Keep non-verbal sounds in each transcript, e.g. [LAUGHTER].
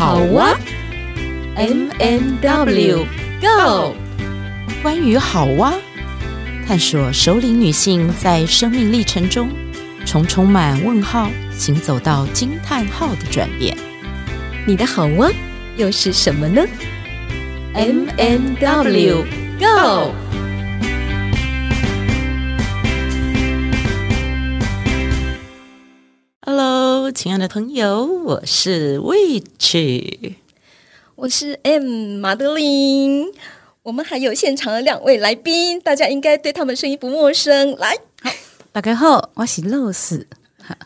好哇，M M W Go，关于好哇，探索首领女性在生命历程中从充满问号行走到惊叹号的转变。你的好哇又是什么呢？M M W Go。亲爱的朋友，我是 Witch，我是 M 马德琳。我们还有现场的两位来宾，大家应该对他们声音不陌生。来，好，大家好，我是 Rose。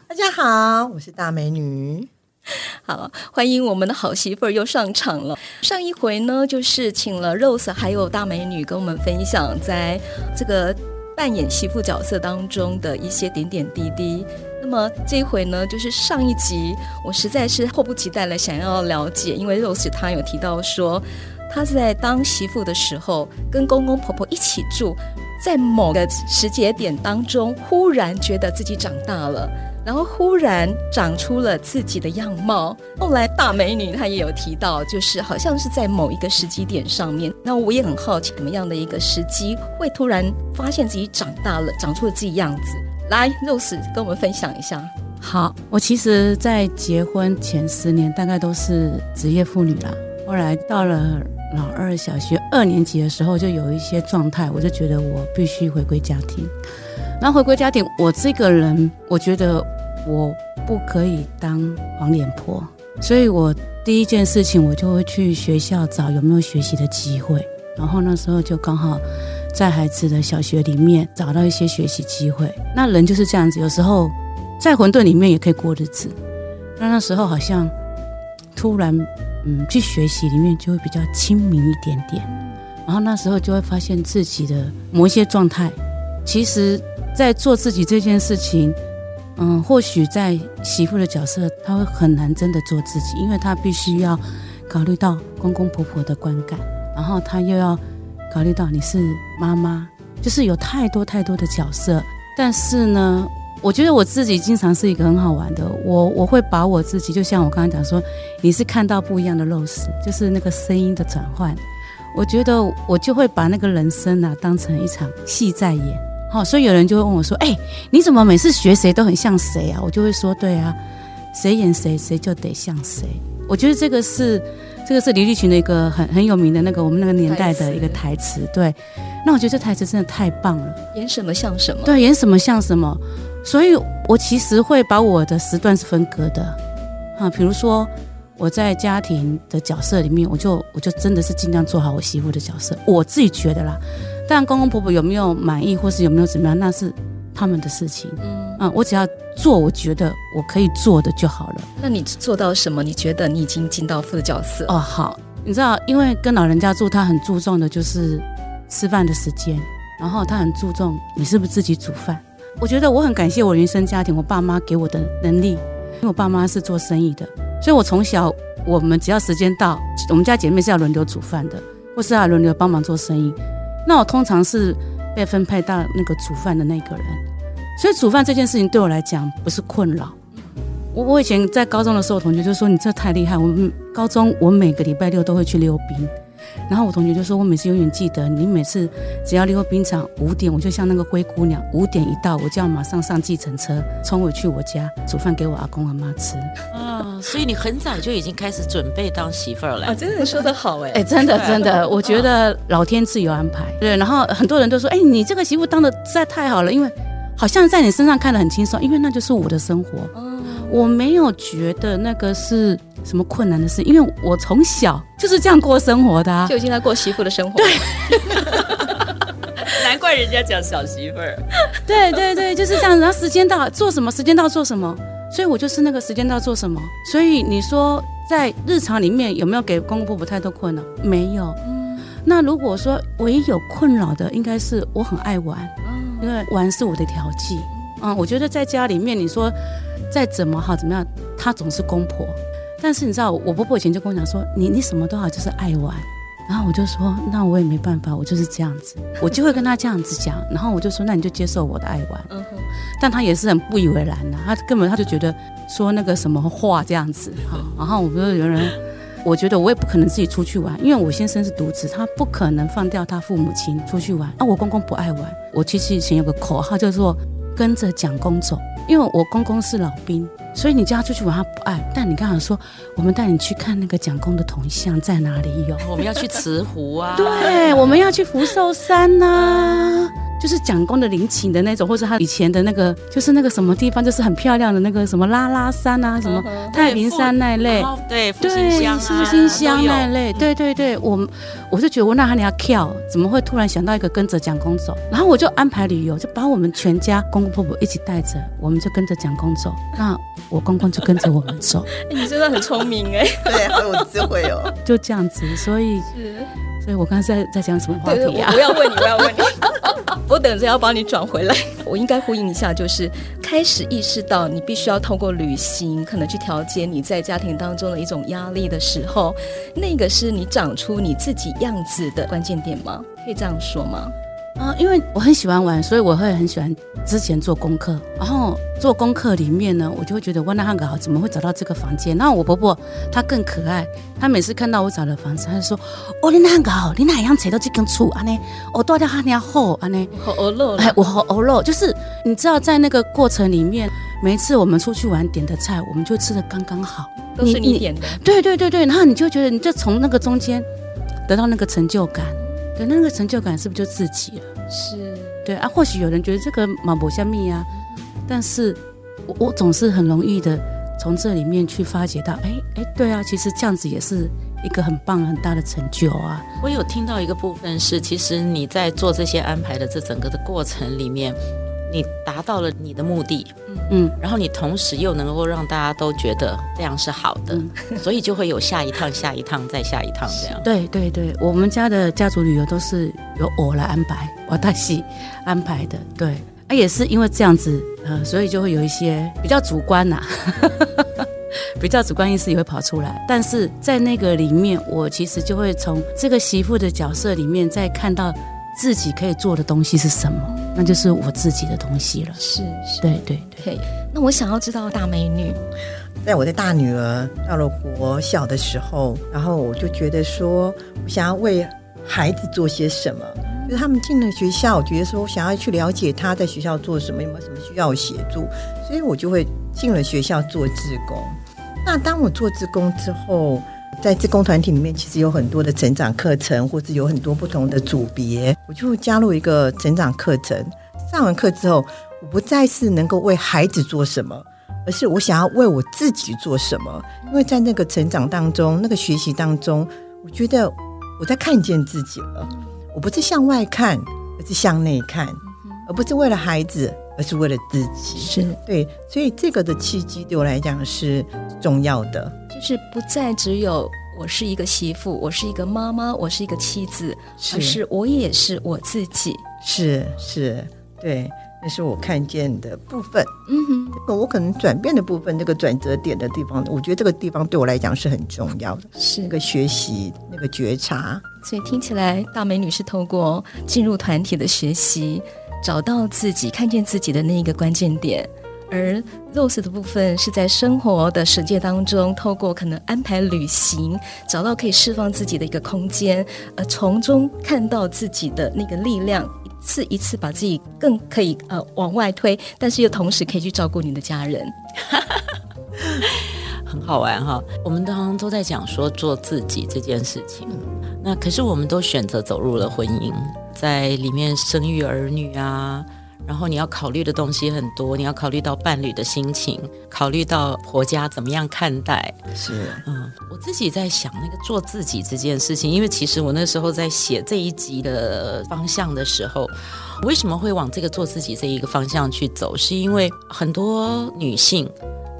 大家好，我是大美女。好，欢迎我们的好媳妇儿又上场了。上一回呢，就是请了 Rose 还有大美女跟我们分享在这个扮演媳妇角色当中的一些点点滴滴。那么这一回呢，就是上一集，我实在是迫不及待了，想要了解，因为 Rose 她有提到说，她在当媳妇的时候，跟公公婆婆一起住，在某个时节点当中，忽然觉得自己长大了，然后忽然长出了自己的样貌。后来大美女她也有提到，就是好像是在某一个时机点上面，那我也很好奇，怎么样的一个时机会突然发现自己长大了，长出了自己样子。来，Rose 跟我们分享一下。好，我其实，在结婚前十年，大概都是职业妇女啦。后来到了老二小学二年级的时候，就有一些状态，我就觉得我必须回归家庭。然后回归家庭，我这个人，我觉得我不可以当黄脸婆，所以我第一件事情，我就会去学校找有没有学习的机会。然后那时候就刚好。在孩子的小学里面找到一些学习机会，那人就是这样子，有时候在混沌里面也可以过日子。那那时候好像突然，嗯，去学习里面就会比较亲民一点点，然后那时候就会发现自己的某一些状态。其实，在做自己这件事情，嗯，或许在媳妇的角色，他会很难真的做自己，因为他必须要考虑到公公婆婆的观感，然后他又要。考虑到你是妈妈，就是有太多太多的角色。但是呢，我觉得我自己经常是一个很好玩的。我我会把我自己，就像我刚刚讲说，你是看到不一样的 Rose，就是那个声音的转换。我觉得我就会把那个人生啊当成一场戏在演。好，所以有人就会问我说：“哎，你怎么每次学谁都很像谁啊？”我就会说：“对啊，谁演谁，谁就得像谁。”我觉得这个是。这个是李立群的一个很很有名的那个我们那个年代的一个台词，对。那我觉得这台词真的太棒了，演什么像什么，对，演什么像什么。所以我其实会把我的时段是分割的，啊，比如说我在家庭的角色里面，我就我就真的是尽量做好我媳妇的角色，我自己觉得啦。但公公婆婆有没有满意，或是有没有怎么样，那是他们的事情。嗯，啊，我只要。做我觉得我可以做的就好了。那你做到什么？你觉得你已经尽到父的角色？哦，好，你知道，因为跟老人家住，他很注重的就是吃饭的时间，然后他很注重你是不是自己煮饭。我觉得我很感谢我原生家庭，我爸妈给我的能力，因为我爸妈是做生意的，所以我从小我们只要时间到，我们家姐妹是要轮流煮饭的，或是要轮流帮忙做生意。那我通常是被分配到那个煮饭的那个人。所以煮饭这件事情对我来讲不是困扰。我我以前在高中的时候，同学就说你这太厉害。我高中我每个礼拜六都会去溜冰，然后我同学就说，我每次永远记得你每次只要溜冰场五点，我就像那个灰姑娘，五点一到我就要马上上计程车冲回去我家煮饭给我阿公阿妈吃。啊，所以你很早就已经开始准备当媳妇儿了。啊，真的说得好哎，哎，[LAUGHS] 真的真的，我觉得老天自有安排。对，然后很多人都说，哎，你这个媳妇当的实在太好了，因为。好像在你身上看得很轻松，因为那就是我的生活。嗯，我没有觉得那个是什么困难的事，因为我从小就是这样过生活的啊，就已经在过媳妇的生活。对，[LAUGHS] 难怪人家讲小媳妇儿。[LAUGHS] 对对对，就是这样。然后时间到做什么，时间到做什么，所以我就是那个时间到做什么。所以你说在日常里面有没有给公公婆婆太多困扰？没有。嗯，那如果说唯一有困扰的，应该是我很爱玩。因为玩是我的调剂，嗯，我觉得在家里面，你说再怎么好怎么样，他总是公婆。但是你知道，我婆婆以前就跟我讲说，你你什么都好，就是爱玩。然后我就说，那我也没办法，我就是这样子，[LAUGHS] 我就会跟她这样子讲。然后我就说，那你就接受我的爱玩。但她也是很不以为然的，她根本她就觉得说那个什么话这样子 [LAUGHS] 哈。然后我不是有人我觉得我也不可能自己出去玩，因为我先生是独子，他不可能放掉他父母亲出去玩。啊，我公公不爱玩，我其实以前有个口号叫做跟着蒋公走，因为我公公是老兵。所以你叫他出去玩，他不爱。但你刚才说，我们带你去看那个蒋公的铜像在哪里有？[LAUGHS] 我们要去慈湖啊，对，我们要去福寿山呐、啊。就是蒋公的陵寝的那种，或者他以前的那个，就是那个什么地方，就是很漂亮的那个什么拉拉山啊，什么太平山那一类，对，对，复兴乡那一类，对对对，我我就觉得我那哈你要跳，怎么会突然想到一个跟着蒋公走？然后我就安排旅游，就把我们全家公公婆婆一起带着，我们就跟着蒋公走。那我公公就跟着我们走。[LAUGHS] 你真的很聪明哎，[LAUGHS] 对，好有智慧哦。就这样子，所以，所以我刚才在在讲什么话题啊？我要问你，我要问你。[LAUGHS] 我等着要帮你转回来，我应该呼应一下，就是开始意识到你必须要透过旅行，可能去调节你在家庭当中的一种压力的时候，那个是你长出你自己样子的关键点吗？可以这样说吗？[LAUGHS] 啊、呃，因为我很喜欢玩，所以我会很喜欢之前做功课。然后做功课里面呢，我就会觉得哇，那汉格好，怎么会找到这个房间？然后我婆婆她更可爱，她每次看到我找的房子，她就说：“哦，你那汉格好，你哪样找到这间厝？安呢？我多掉哈尼好，安呢？好欧肉，哎，我好欧肉，就是你知道，在那个过程里面，每一次我们出去玩点的菜，我们就吃的刚刚好，都是你点的。对对对对，然后你就觉得，你就从那个中间得到那个成就感。对，那个成就感是不是就自己了？是，对啊。或许有人觉得这个马博香蜜啊，但是我我总是很容易的从这里面去发掘到，哎哎，对啊，其实这样子也是一个很棒很大的成就啊。我有听到一个部分是，其实你在做这些安排的这整个的过程里面。你达到了你的目的，嗯，然后你同时又能够让大家都觉得这样是好的，嗯、[LAUGHS] 所以就会有下一趟、下一趟、再下一趟这样。对对对，我们家的家族旅游都是由我来安排，我大喜安排的。对，啊，也是因为这样子，呃，所以就会有一些比较主观呐、啊，[LAUGHS] 比较主观意识也会跑出来。但是在那个里面，我其实就会从这个媳妇的角色里面再看到。自己可以做的东西是什么？那就是我自己的东西了。是，是对对对。那我想要知道大美女，在我的大女儿到了国小的时候，然后我就觉得说，我想要为孩子做些什么。就是他们进了学校，我觉得说我想要去了解他在学校做什么，有没有什么需要协助，所以我就会进了学校做志工。那当我做志工之后，在志工团体里面，其实有很多的成长课程，或者有很多不同的组别。我就加入一个成长课程，上完课之后，我不再是能够为孩子做什么，而是我想要为我自己做什么。因为在那个成长当中，那个学习当中，我觉得我在看见自己了。我不是向外看，而是向内看，而不是为了孩子，而是为了自己。是对，所以这个的契机对我来讲是重要的。就是不再只有我是一个媳妇，我是一个妈妈，我是一个妻子，是而是我也是我自己。是是，对，那是我看见的部分。嗯哼，这个我可能转变的部分，那个转折点的地方，我觉得这个地方对我来讲是很重要的，是那个学习，那个觉察。所以听起来，大美女是透过进入团体的学习，找到自己，看见自己的那一个关键点。而 Rose 的部分是在生活的世界当中，透过可能安排旅行，找到可以释放自己的一个空间，呃，从中看到自己的那个力量，一次一次把自己更可以呃往外推，但是又同时可以去照顾你的家人，很好玩哈。我们当中都在讲说做自己这件事情，那可是我们都选择走入了婚姻，在里面生育儿女啊。然后你要考虑的东西很多，你要考虑到伴侣的心情，考虑到婆家怎么样看待。是，嗯，我自己在想那个做自己这件事情，因为其实我那时候在写这一集的方向的时候，为什么会往这个做自己这一个方向去走？是因为很多女性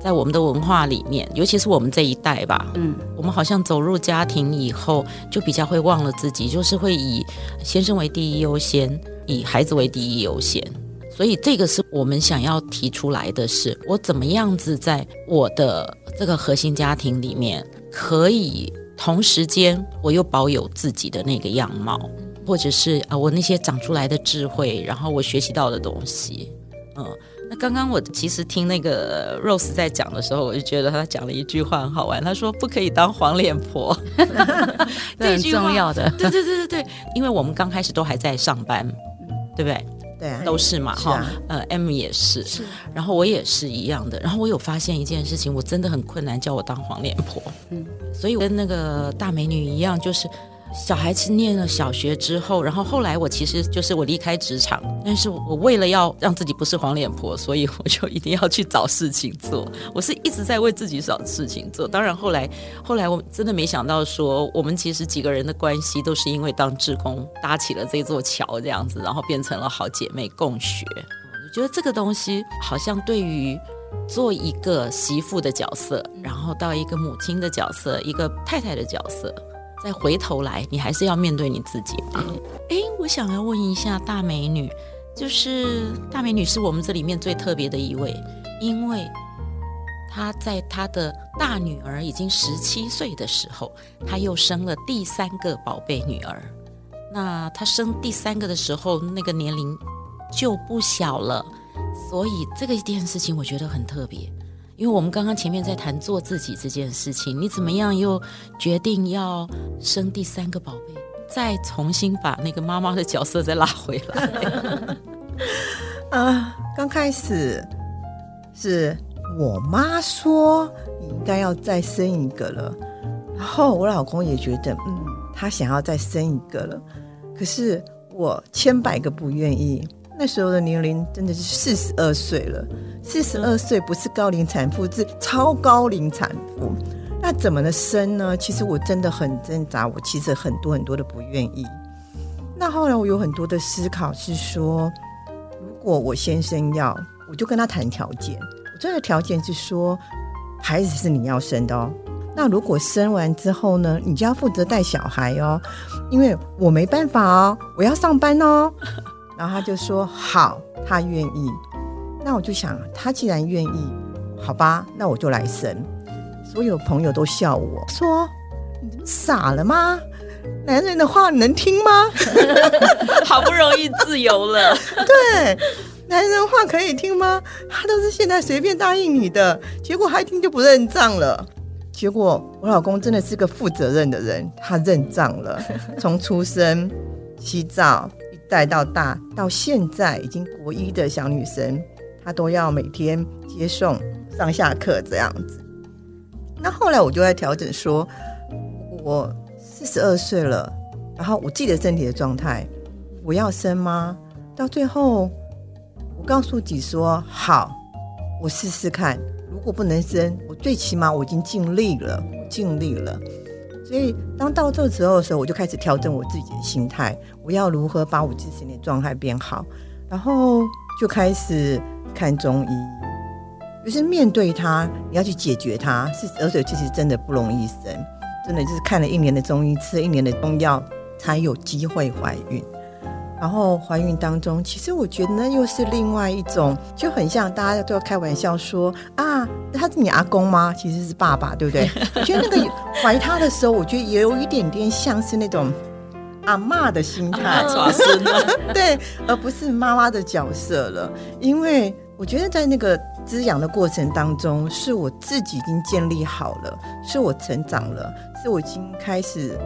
在我们的文化里面，尤其是我们这一代吧，嗯，我们好像走入家庭以后，就比较会忘了自己，就是会以先生为第一优先，以孩子为第一优先。所以这个是我们想要提出来的是，我怎么样子在我的这个核心家庭里面，可以同时间我又保有自己的那个样貌，或者是啊我那些长出来的智慧，然后我学习到的东西，嗯，那刚刚我其实听那个 Rose 在讲的时候，我就觉得他讲了一句话很好玩。他说不可以当黄脸婆，[LAUGHS] 这句重要的。对对对对对，因为我们刚开始都还在上班，对不对？对啊，都是嘛哈。呃，M 也是，是。然后我也是一样的。然后我有发现一件事情，我真的很困难叫我当黄脸婆。嗯，所以我跟那个大美女一样，就是。小孩子念了小学之后，然后后来我其实就是我离开职场，但是我为了要让自己不是黄脸婆，所以我就一定要去找事情做。我是一直在为自己找事情做。当然后来，[LAUGHS] 后来我真的没想到说，我们其实几个人的关系都是因为当志工搭起了这座桥这样子，然后变成了好姐妹共学。我觉得这个东西好像对于做一个媳妇的角色，然后到一个母亲的角色，一个太太的角色。再回头来，你还是要面对你自己。哎，我想要问一下大美女，就是大美女是我们这里面最特别的一位，因为她在她的大女儿已经十七岁的时候，她又生了第三个宝贝女儿。那她生第三个的时候，那个年龄就不小了，所以这个一件事情我觉得很特别。因为我们刚刚前面在谈做自己这件事情，你怎么样又决定要生第三个宝贝，再重新把那个妈妈的角色再拉回来？啊，刚开始是我妈说你应该要再生一个了，然后我老公也觉得嗯，他想要再生一个了，可是我千百个不愿意。那时候的年龄真的是四十二岁了，四十二岁不是高龄产妇，是超高龄产妇。那怎么能生呢？其实我真的很挣扎，我其实很多很多的不愿意。那后来我有很多的思考，是说，如果我先生要，我就跟他谈条件。我这个条件是说，孩子是你要生的哦。那如果生完之后呢，你就要负责带小孩哦，因为我没办法哦，我要上班哦。然后他就说好，他愿意。那我就想，他既然愿意，好吧，那我就来生。所有朋友都笑我说：“你傻了吗？男人的话能听吗？[LAUGHS] 好不容易自由了，[LAUGHS] 对，男人话可以听吗？他都是现在随便答应你的，结果他一听就不认账了。结果我老公真的是个负责任的人，他认账了，从出生、洗澡。”带到大到现在已经国一的小女生，她都要每天接送上下课这样子。那后来我就在调整说，我四十二岁了，然后我自己的身体的状态，我要生吗？到最后，我告诉自己说好，我试试看。如果不能生，我最起码我已经尽力了，尽力了。所以，当到这时候的时候，我就开始调整我自己的心态。我要如何把我自己的状态变好？然后就开始看中医，就是面对它，你要去解决它。是，而且其实真的不容易生，真的就是看了一年的中医，吃了一年的中药，才有机会怀孕。然后怀孕当中，其实我觉得那又是另外一种，就很像大家都要开玩笑说啊，他是你阿公吗？其实是爸爸，对不对？[LAUGHS] 我觉得那个怀他的时候，我觉得也有一点点像是那种阿妈的心态，[LAUGHS] 对，而不是妈妈的角色了。因为我觉得在那个滋养的过程当中，是我自己已经建立好了，是我成长了，是我已经开始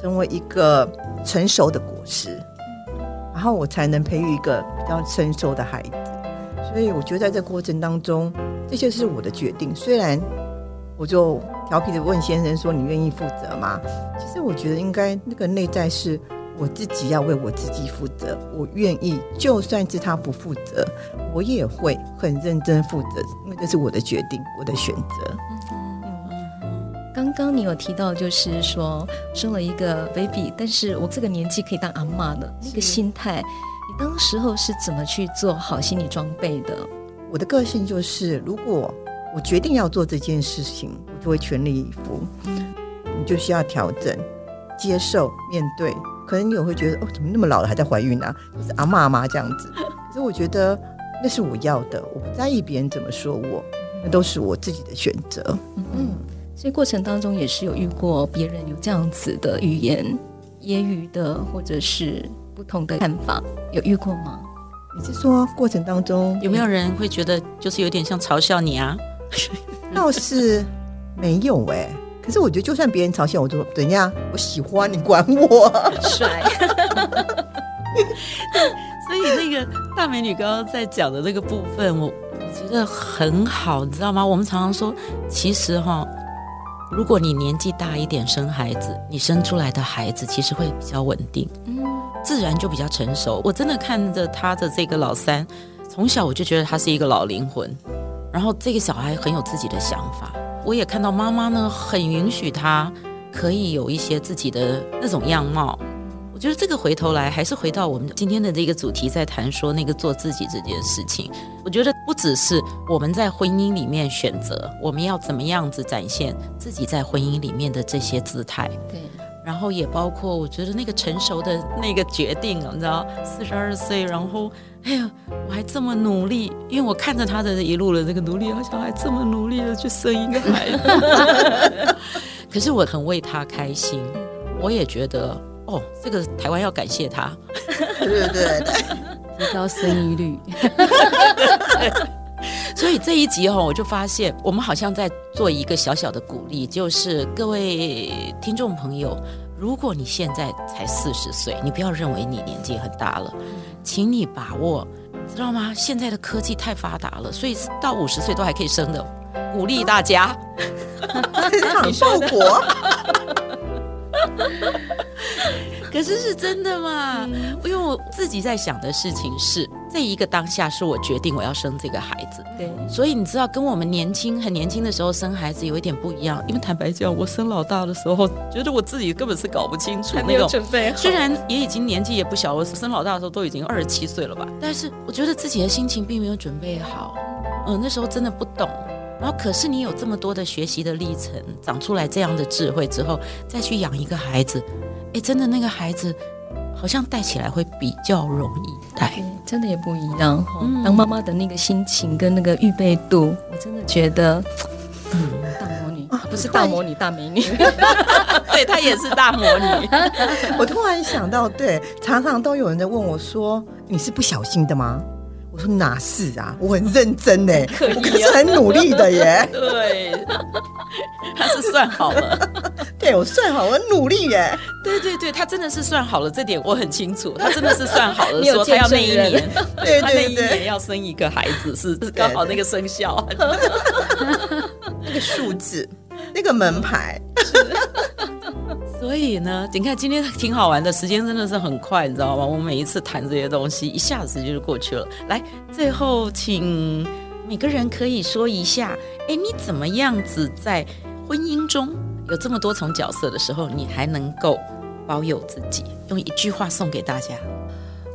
成为一个成熟的果实。然后我才能培育一个比较成熟的孩子，所以我觉得在这过程当中，这些是我的决定。虽然我就调皮的问先生说：“你愿意负责吗？”其实我觉得应该那个内在是我自己要为我自己负责，我愿意，就算是他不负责，我也会很认真负责，因为这是我的决定，我的选择。刚刚你有提到，就是说生了一个 baby，但是我这个年纪可以当阿妈的那个心态，你当时候是怎么去做好心理装备的？我的个性就是，如果我决定要做这件事情，我就会全力以赴。嗯，你就需要调整、接受、面对。可能你也会觉得，哦，怎么那么老了还在怀孕啊？就是阿妈阿妈这样子。[LAUGHS] 可是我觉得那是我要的，我不在意别人怎么说我，那都是我自己的选择。嗯。所以过程当中也是有遇过别人有这样子的语言揶揄的，或者是不同的看法，有遇过吗？你是说过程当中有没有人会觉得就是有点像嘲笑你啊？[LAUGHS] 倒是没有哎、欸，可是我觉得就算别人嘲笑我，就怎样？我喜欢你管我帅。[LAUGHS] 所以那个大美女刚刚在讲的那个部分，我我觉得很好，你知道吗？我们常常说，其实哈，如果你年纪大一点生孩子，你生出来的孩子其实会比较稳定，嗯，自然就比较成熟。我真的看着他的这个老三，从小我就觉得他是一个老灵魂。然后这个小孩很有自己的想法，我也看到妈妈呢很允许他可以有一些自己的那种样貌。我觉得这个回头来还是回到我们今天的这个主题，在谈说那个做自己这件事情。我觉得不只是我们在婚姻里面选择我们要怎么样子展现自己在婚姻里面的这些姿态，对，然后也包括我觉得那个成熟的 [LAUGHS] 那个决定，你知道，四十二岁，然后。哎呀，我还这么努力，因为我看着他的一路的这个努力，好像还这么努力的去生一个孩子。[LAUGHS] 可是我很为他开心，我也觉得哦，这个台湾要感谢他，[LAUGHS] 对对对，提高生育率。[LAUGHS] 所以这一集哈、哦，我就发现我们好像在做一个小小的鼓励，就是各位听众朋友。如果你现在才四十岁，你不要认为你年纪很大了，请你把握，知道吗？现在的科技太发达了，所以到五十岁都还可以生的，鼓励大家，[LAUGHS] 很报国。[LAUGHS] 可是是真的吗？因为我自己在想的事情是，这一个当下是我决定我要生这个孩子。对，所以你知道，跟我们年轻很年轻的时候生孩子有一点不一样。因为坦白讲，我生老大的时候，觉得我自己根本是搞不清楚那种准备。虽然也已经年纪也不小，我生老大的时候都已经二十七岁了吧，但是我觉得自己的心情并没有准备好。嗯，那时候真的不懂。然后，可是你有这么多的学习的历程，长出来这样的智慧之后，再去养一个孩子。哎，真的那个孩子好像带起来会比较容易带，真的也不一样哈。嗯、当妈妈的那个心情跟那个预备度，我真的觉得，嗯，大魔女、啊、不是大魔女，大美女，[LAUGHS] 对，她也是大魔女。[LAUGHS] 我突然想到，对，常常都有人在问我说：“你是不小心的吗？”我说哪是啊，我很认真哎，可以啊、我可是很努力的耶。[LAUGHS] 对，他是算好了，[LAUGHS] 对我算好，我很努力耶。对对对，他真的是算好了，这点我很清楚。他真的是算好了，[LAUGHS] 说他要那一年，对，他那一年要生一个孩子，是刚好那个生肖，那个数字，那个门牌。[LAUGHS] 所以呢，你看今天挺好玩的，时间真的是很快，你知道吗？我每一次谈这些东西，一下子就是过去了。来，最后请每个人可以说一下，哎，你怎么样子在婚姻中有这么多重角色的时候，你还能够保有自己？用一句话送给大家。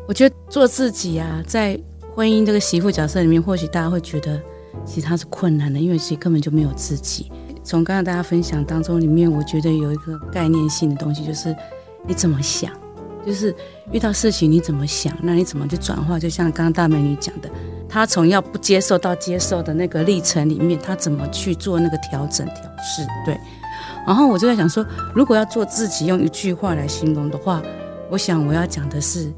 我觉得做自己啊，在婚姻这个媳妇角色里面，或许大家会觉得其实它是困难的，因为其实根本就没有自己。从刚刚大家分享当中，里面我觉得有一个概念性的东西，就是你怎么想，就是遇到事情你怎么想，那你怎么去转化？就像刚刚大美女讲的，她从要不接受到接受的那个历程里面，她怎么去做那个调整调试？对。然后我就在想说，如果要做自己，用一句话来形容的话，我想我要讲的是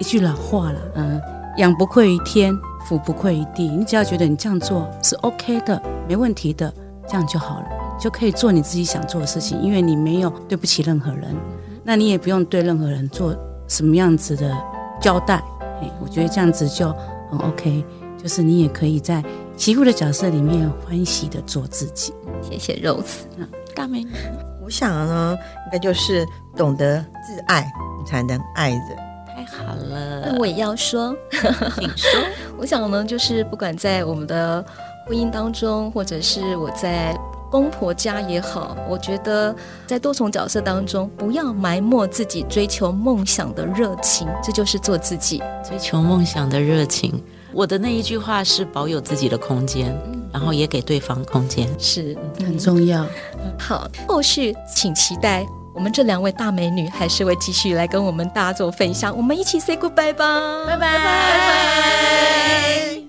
一句老话了，嗯，养不愧于天，福不愧于地。你只要觉得你这样做是 OK 的，没问题的。这样就好了，就可以做你自己想做的事情，因为你没有对不起任何人，那你也不用对任何人做什么样子的交代。哎，我觉得这样子就很 OK，就是你也可以在媳妇的角色里面欢喜的做自己。谢谢 Rose，大美女，我想呢，应该就是懂得自爱，你才能爱人。太好了，那我也要说，请说。[LAUGHS] 我想呢，就是不管在我们的。婚姻当中，或者是我在公婆家也好，我觉得在多重角色当中，不要埋没自己追求梦想的热情，这就是做自己。追求梦想的热情，我的那一句话是保有自己的空间，然后也给对方空间，是。很重要。好，后续请期待我们这两位大美女还是会继续来跟我们大家做分享，我们一起 say goodbye 吧，拜拜。拜拜。